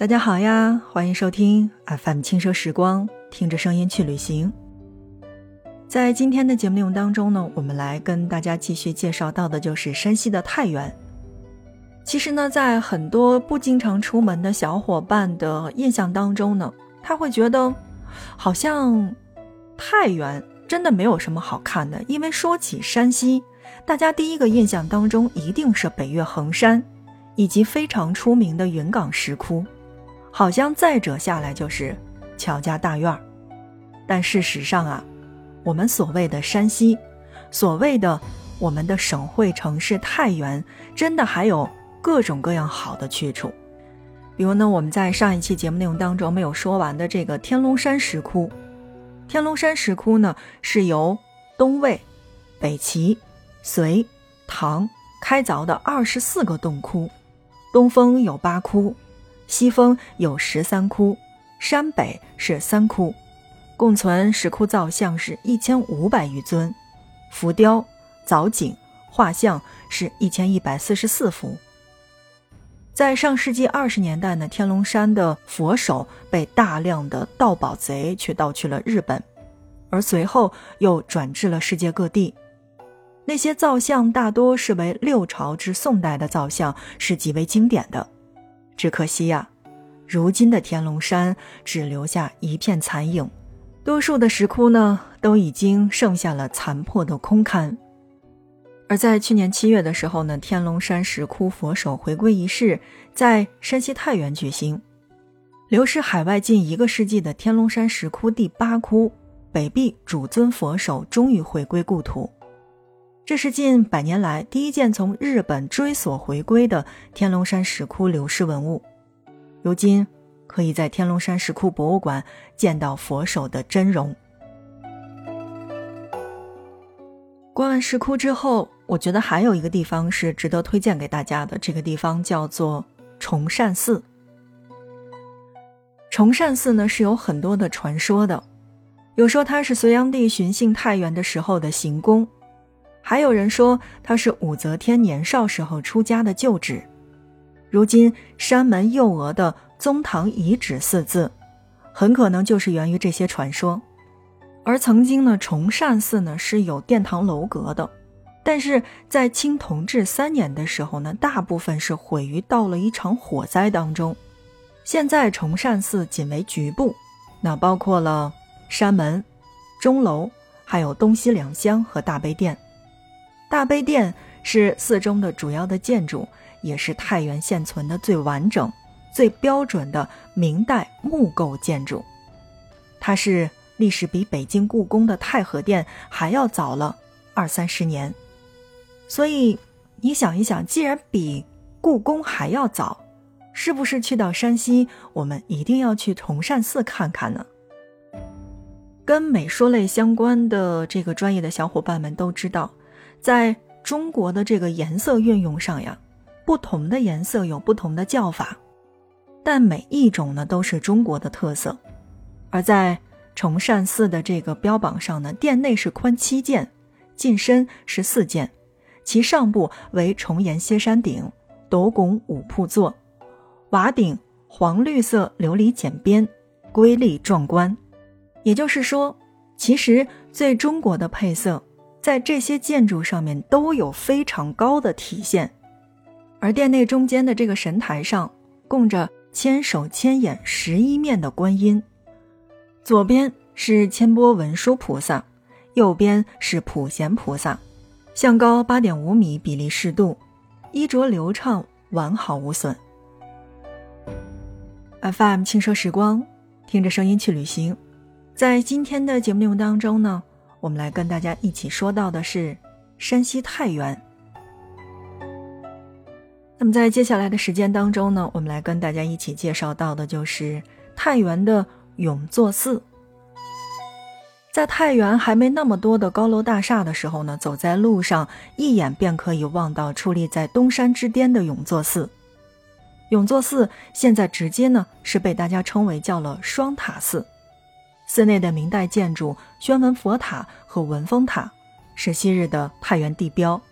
大家好呀，欢迎收听 FM 轻奢时光，听着声音去旅行。在今天的节目内容当中呢，我们来跟大家继续介绍到的就是山西的太原。其实呢，在很多不经常出门的小伙伴的印象当中呢，他会觉得好像太原真的没有什么好看的，因为说起山西，大家第一个印象当中一定是北岳恒山，以及非常出名的云冈石窟。好像再者下来就是乔家大院儿，但事实上啊，我们所谓的山西，所谓的我们的省会城市太原，真的还有各种各样好的去处。比如呢，我们在上一期节目内容当中没有说完的这个天龙山石窟。天龙山石窟呢，是由东魏、北齐、隋、唐开凿的二十四个洞窟，东峰有八窟。西峰有十三窟，山北是三窟，共存石窟造像是一千五百余尊，浮雕、藻井、画像是一千一百四十四幅。在上世纪二十年代呢，天龙山的佛手被大量的盗宝贼去盗去了日本，而随后又转至了世界各地。那些造像大多是为六朝至宋代的造像，是极为经典的。只可惜呀，如今的天龙山只留下一片残影，多数的石窟呢都已经剩下了残破的空龛。而在去年七月的时候呢，天龙山石窟佛手回归仪式在山西太原举行。流失海外近一个世纪的天龙山石窟第八窟北壁主尊佛手终于回归故土。这是近百年来第一件从日本追索回归的天龙山石窟流失文物，如今可以在天龙山石窟博物馆见到佛手的真容。观完石窟之后，我觉得还有一个地方是值得推荐给大家的，这个地方叫做崇善寺。崇善寺呢是有很多的传说的，有说它是隋炀帝巡幸太原的时候的行宫。还有人说它是武则天年少时候出家的旧址，如今山门右额的“宗堂遗址”四字，很可能就是源于这些传说。而曾经呢，崇善寺呢是有殿堂楼阁的，但是在清同治三年的时候呢，大部分是毁于到了一场火灾当中。现在崇善寺仅为局部，那包括了山门、钟楼，还有东西两厢和大悲殿。大悲殿是寺中的主要的建筑，也是太原现存的最完整、最标准的明代木构建筑。它是历史比北京故宫的太和殿还要早了二三十年。所以你想一想，既然比故宫还要早，是不是去到山西，我们一定要去崇善寺看看呢？跟美术类相关的这个专业的小伙伴们都知道。在中国的这个颜色运用上呀，不同的颜色有不同的叫法，但每一种呢都是中国的特色。而在崇善寺的这个标榜上呢，殿内是宽七间，进深是四间，其上部为重檐歇山顶，斗拱五铺座，瓦顶黄绿色琉璃剪边，瑰丽壮观。也就是说，其实最中国的配色。在这些建筑上面都有非常高的体现，而殿内中间的这个神台上供着千手千眼十一面的观音，左边是千波文殊菩萨，右边是普贤菩萨，像高八点五米，比例适度，衣着流畅，完好无损。FM 轻奢时光，听着声音去旅行，在今天的节目内容当中呢。我们来跟大家一起说到的是山西太原。那么在接下来的时间当中呢，我们来跟大家一起介绍到的就是太原的永作寺。在太原还没那么多的高楼大厦的时候呢，走在路上一眼便可以望到矗立在东山之巅的永作寺。永作寺现在直接呢是被大家称为叫了双塔寺。寺内的明代建筑宣文佛塔和文峰塔，是昔日的太原地标。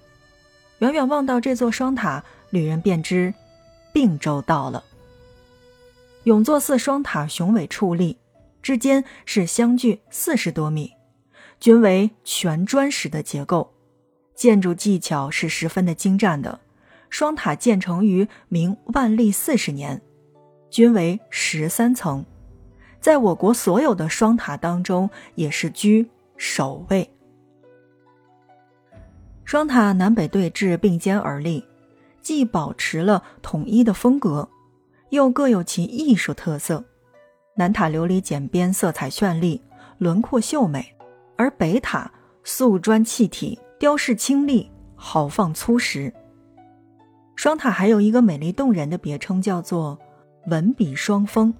远远望到这座双塔，旅人便知，并州到了。永作寺双塔雄伟矗立，之间是相距四十多米，均为全砖石的结构，建筑技巧是十分的精湛的。双塔建成于明万历四十年，均为十三层，在我国所有的双塔当中也是居首位。双塔南北对峙并肩而立，既保持了统一的风格，又各有其艺术特色。南塔琉璃简边，色彩绚丽，轮廓秀美；而北塔素砖砌体，雕饰清丽，豪放粗实。双塔还有一个美丽动人的别称，叫做“文笔双峰”。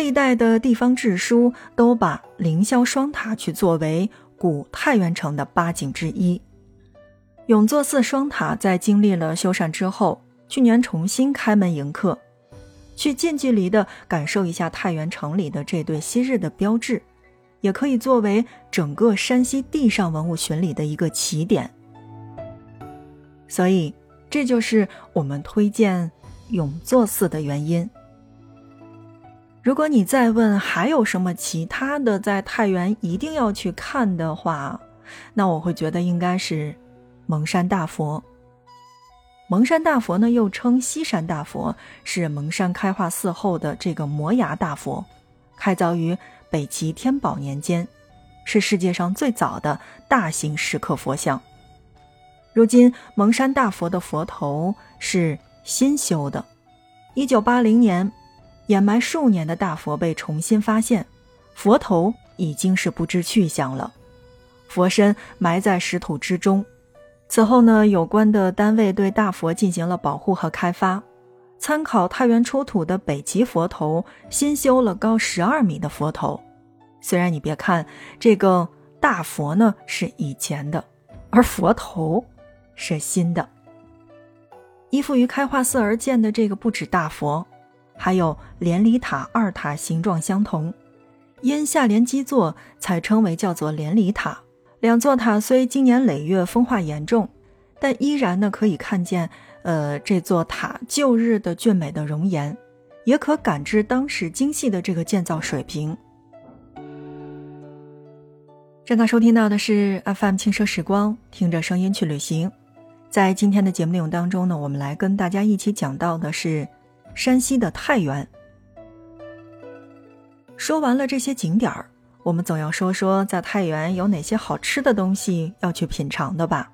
历代的地方志书都把凌霄双塔去作为古太原城的八景之一。永作寺双塔在经历了修缮之后，去年重新开门迎客，去近距离的感受一下太原城里的这对昔日的标志，也可以作为整个山西地上文物巡礼的一个起点。所以，这就是我们推荐永作寺的原因。如果你再问还有什么其他的在太原一定要去看的话，那我会觉得应该是。蒙山大佛，蒙山大佛呢，又称西山大佛，是蒙山开化寺后的这个摩崖大佛，开凿于北齐天宝年间，是世界上最早的大型石刻佛像。如今蒙山大佛的佛头是新修的，一九八零年，掩埋数年的大佛被重新发现，佛头已经是不知去向了，佛身埋在石土之中。此后呢，有关的单位对大佛进行了保护和开发，参考太原出土的北齐佛头，新修了高十二米的佛头。虽然你别看这个大佛呢是以前的，而佛头是新的。依附于开化寺而建的这个不止大佛，还有连理塔二塔形状相同，因下联基座才称为叫做连理塔。两座塔虽经年累月风化严重，但依然呢可以看见，呃，这座塔旧日的俊美的容颜，也可感知当时精细的这个建造水平。正在收听到的是 FM 轻奢时光，听着声音去旅行。在今天的节目内容当中呢，我们来跟大家一起讲到的是山西的太原。说完了这些景点儿。我们总要说说在太原有哪些好吃的东西要去品尝的吧？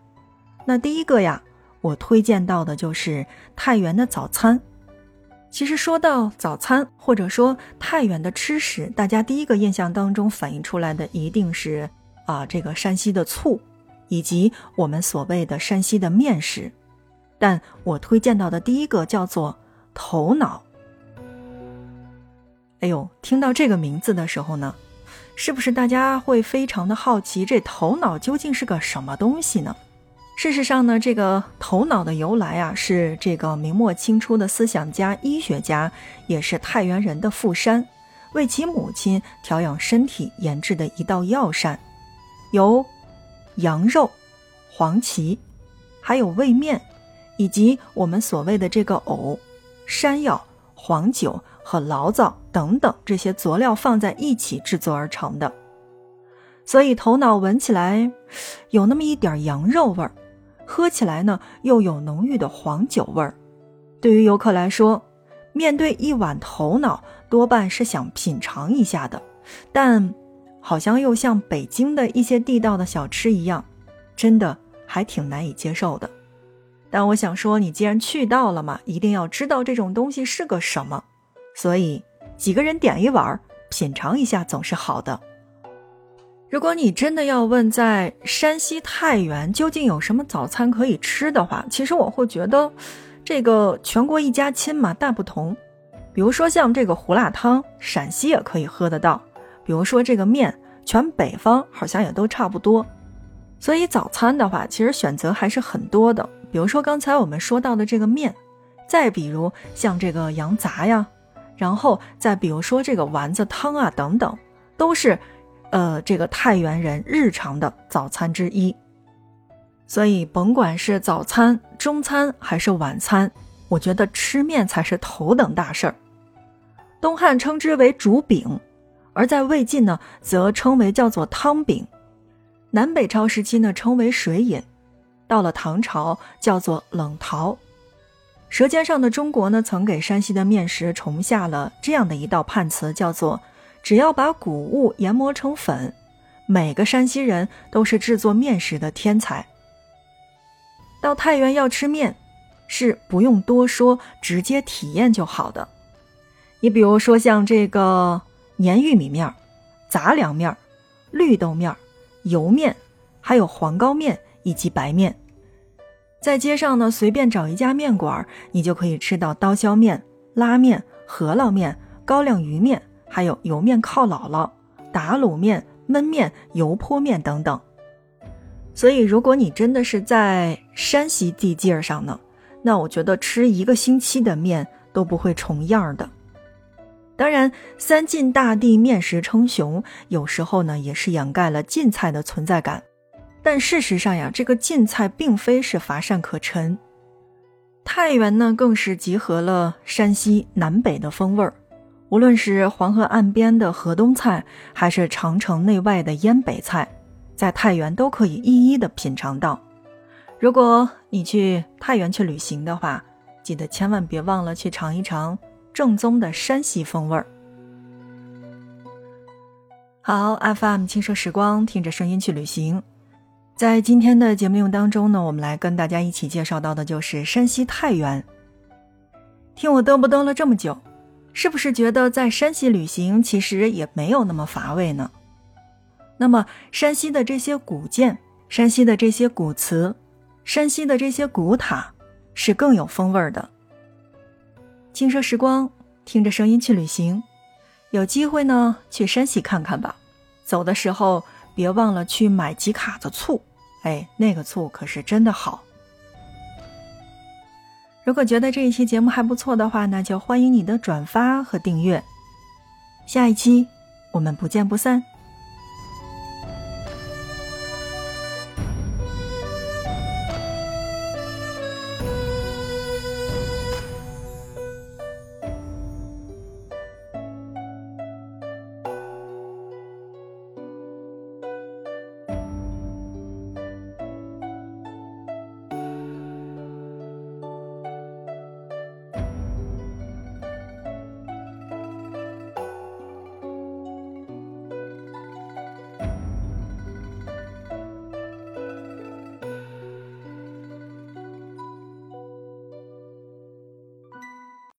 那第一个呀，我推荐到的就是太原的早餐。其实说到早餐，或者说太原的吃食，大家第一个印象当中反映出来的一定是啊，这个山西的醋，以及我们所谓的山西的面食。但我推荐到的第一个叫做头脑。哎呦，听到这个名字的时候呢？是不是大家会非常的好奇，这头脑究竟是个什么东西呢？事实上呢，这个头脑的由来啊，是这个明末清初的思想家、医学家，也是太原人的富山，为其母亲调养身体研制的一道药膳，由羊肉、黄芪，还有味面，以及我们所谓的这个藕、山药、黄酒。和醪糟等等这些佐料放在一起制作而成的，所以头脑闻起来有那么一点羊肉味儿，喝起来呢又有浓郁的黄酒味儿。对于游客来说，面对一碗头脑，多半是想品尝一下的，但好像又像北京的一些地道的小吃一样，真的还挺难以接受的。但我想说，你既然去到了嘛，一定要知道这种东西是个什么。所以几个人点一碗，品尝一下总是好的。如果你真的要问在山西太原究竟有什么早餐可以吃的话，其实我会觉得，这个全国一家亲嘛，大不同。比如说像这个胡辣汤，陕西也可以喝得到；比如说这个面，全北方好像也都差不多。所以早餐的话，其实选择还是很多的。比如说刚才我们说到的这个面，再比如像这个羊杂呀。然后再比如说这个丸子汤啊等等，都是，呃，这个太原人日常的早餐之一。所以甭管是早餐、中餐还是晚餐，我觉得吃面才是头等大事儿。东汉称之为竹饼，而在魏晋呢，则称为叫做汤饼。南北朝时期呢，称为水饮。到了唐朝，叫做冷陶。《舌尖上的中国》呢，曾给山西的面食重下了这样的一道判词，叫做“只要把谷物研磨成粉，每个山西人都是制作面食的天才。”到太原要吃面，是不用多说，直接体验就好的。你比如说像这个粘玉米面、杂粮面、绿豆面、油面，还有黄糕面。以及白面，在街上呢，随便找一家面馆，你就可以吃到刀削面、拉面、饸饹面、高粱鱼面，还有油面靠姥姥、打卤面、焖面、油泼面等等。所以，如果你真的是在山西地界上呢，那我觉得吃一个星期的面都不会重样的。当然，三晋大地面食称雄，有时候呢也是掩盖了晋菜的存在感。但事实上呀，这个晋菜并非是乏善可陈，太原呢更是集合了山西南北的风味儿。无论是黄河岸边的河东菜，还是长城内外的燕北菜，在太原都可以一一的品尝到。如果你去太原去旅行的话，记得千万别忘了去尝一尝正宗的山西风味儿。好，FM 轻奢时光，听着声音去旅行。在今天的节目当中呢，我们来跟大家一起介绍到的就是山西太原。听我嘚不嘚了这么久，是不是觉得在山西旅行其实也没有那么乏味呢？那么山西的这些古建、山西的这些古祠、山西的这些古塔，是更有风味的。轻奢时光，听着声音去旅行，有机会呢去山西看看吧。走的时候。别忘了去买几卡子醋，哎，那个醋可是真的好。如果觉得这一期节目还不错的话，那就欢迎你的转发和订阅。下一期我们不见不散。